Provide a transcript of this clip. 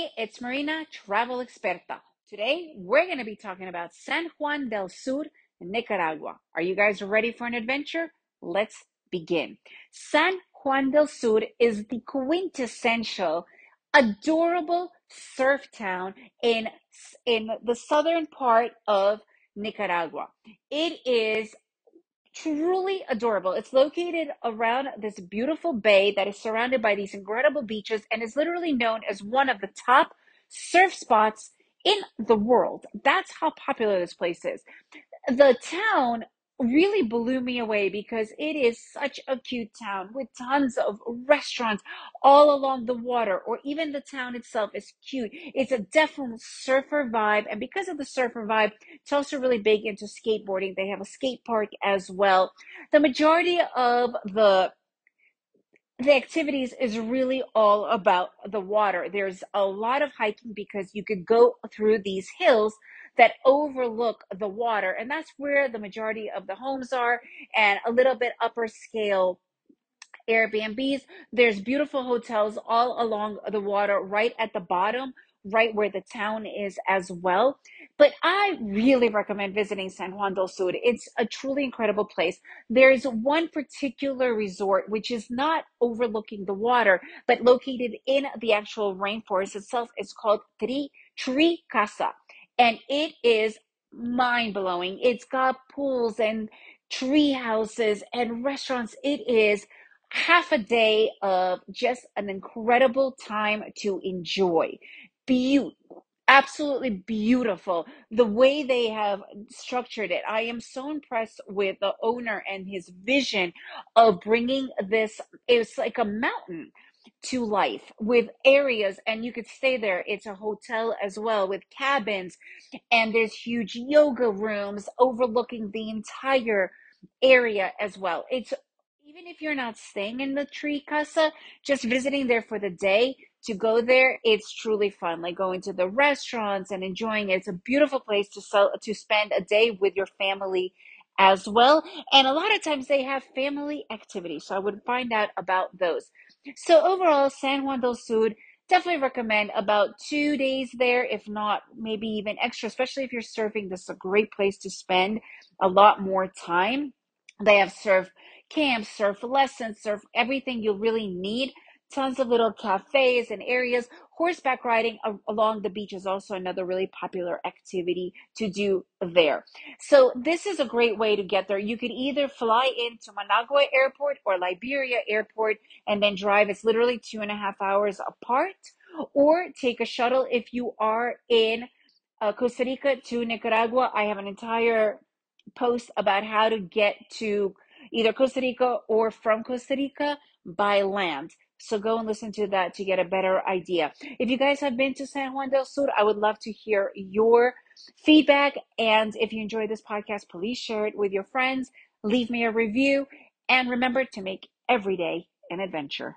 It's Marina, travel experta. Today, we're going to be talking about San Juan del Sur, Nicaragua. Are you guys ready for an adventure? Let's begin. San Juan del Sur is the quintessential, adorable surf town in, in the southern part of Nicaragua. It is truly adorable. It's located around this beautiful bay that is surrounded by these incredible beaches and is literally known as one of the top surf spots in the world. That's how popular this place is. The town really blew me away because it is such a cute town with tons of restaurants all along the water or even the town itself is cute. It's a definite surfer vibe and because of the surfer vibe it's also really big into skateboarding. They have a skate park as well. The majority of the the activities is really all about the water. There's a lot of hiking because you could go through these hills that overlook the water, and that's where the majority of the homes are, and a little bit upper scale Airbnbs. There's beautiful hotels all along the water, right at the bottom, right where the town is as well. But I really recommend visiting San Juan del Sur. It's a truly incredible place. There's one particular resort which is not overlooking the water, but located in the actual rainforest itself. It's called Tri Tree Casa, and it is mind blowing. It's got pools and tree houses and restaurants. It is half a day of just an incredible time to enjoy. Beautiful, absolutely beautiful. The way they have structured it. I am so impressed with the owner and his vision of bringing this, it's like a mountain to life with areas and you could stay there. It's a hotel as well with cabins and there's huge yoga rooms overlooking the entire area as well. It's even if you're not staying in the tree casa, just visiting there for the day to go there, it's truly fun. Like going to the restaurants and enjoying it. It's a beautiful place to sell, to spend a day with your family as well. And a lot of times they have family activities. So I would find out about those. So overall, San Juan del Sur, definitely recommend about two days there, if not maybe even extra, especially if you're surfing. This is a great place to spend a lot more time. They have surf camps, surf lessons, surf everything you really need. Tons of little cafes and areas. Horseback riding along the beach is also another really popular activity to do there. So this is a great way to get there. You could either fly into Managua Airport or Liberia Airport and then drive. It's literally two and a half hours apart, or take a shuttle if you are in uh, Costa Rica to Nicaragua. I have an entire post about how to get to either Costa Rica or from Costa Rica by land. So go and listen to that to get a better idea. If you guys have been to San Juan del Sur, I would love to hear your feedback. And if you enjoy this podcast, please share it with your friends, leave me a review, and remember to make every day an adventure.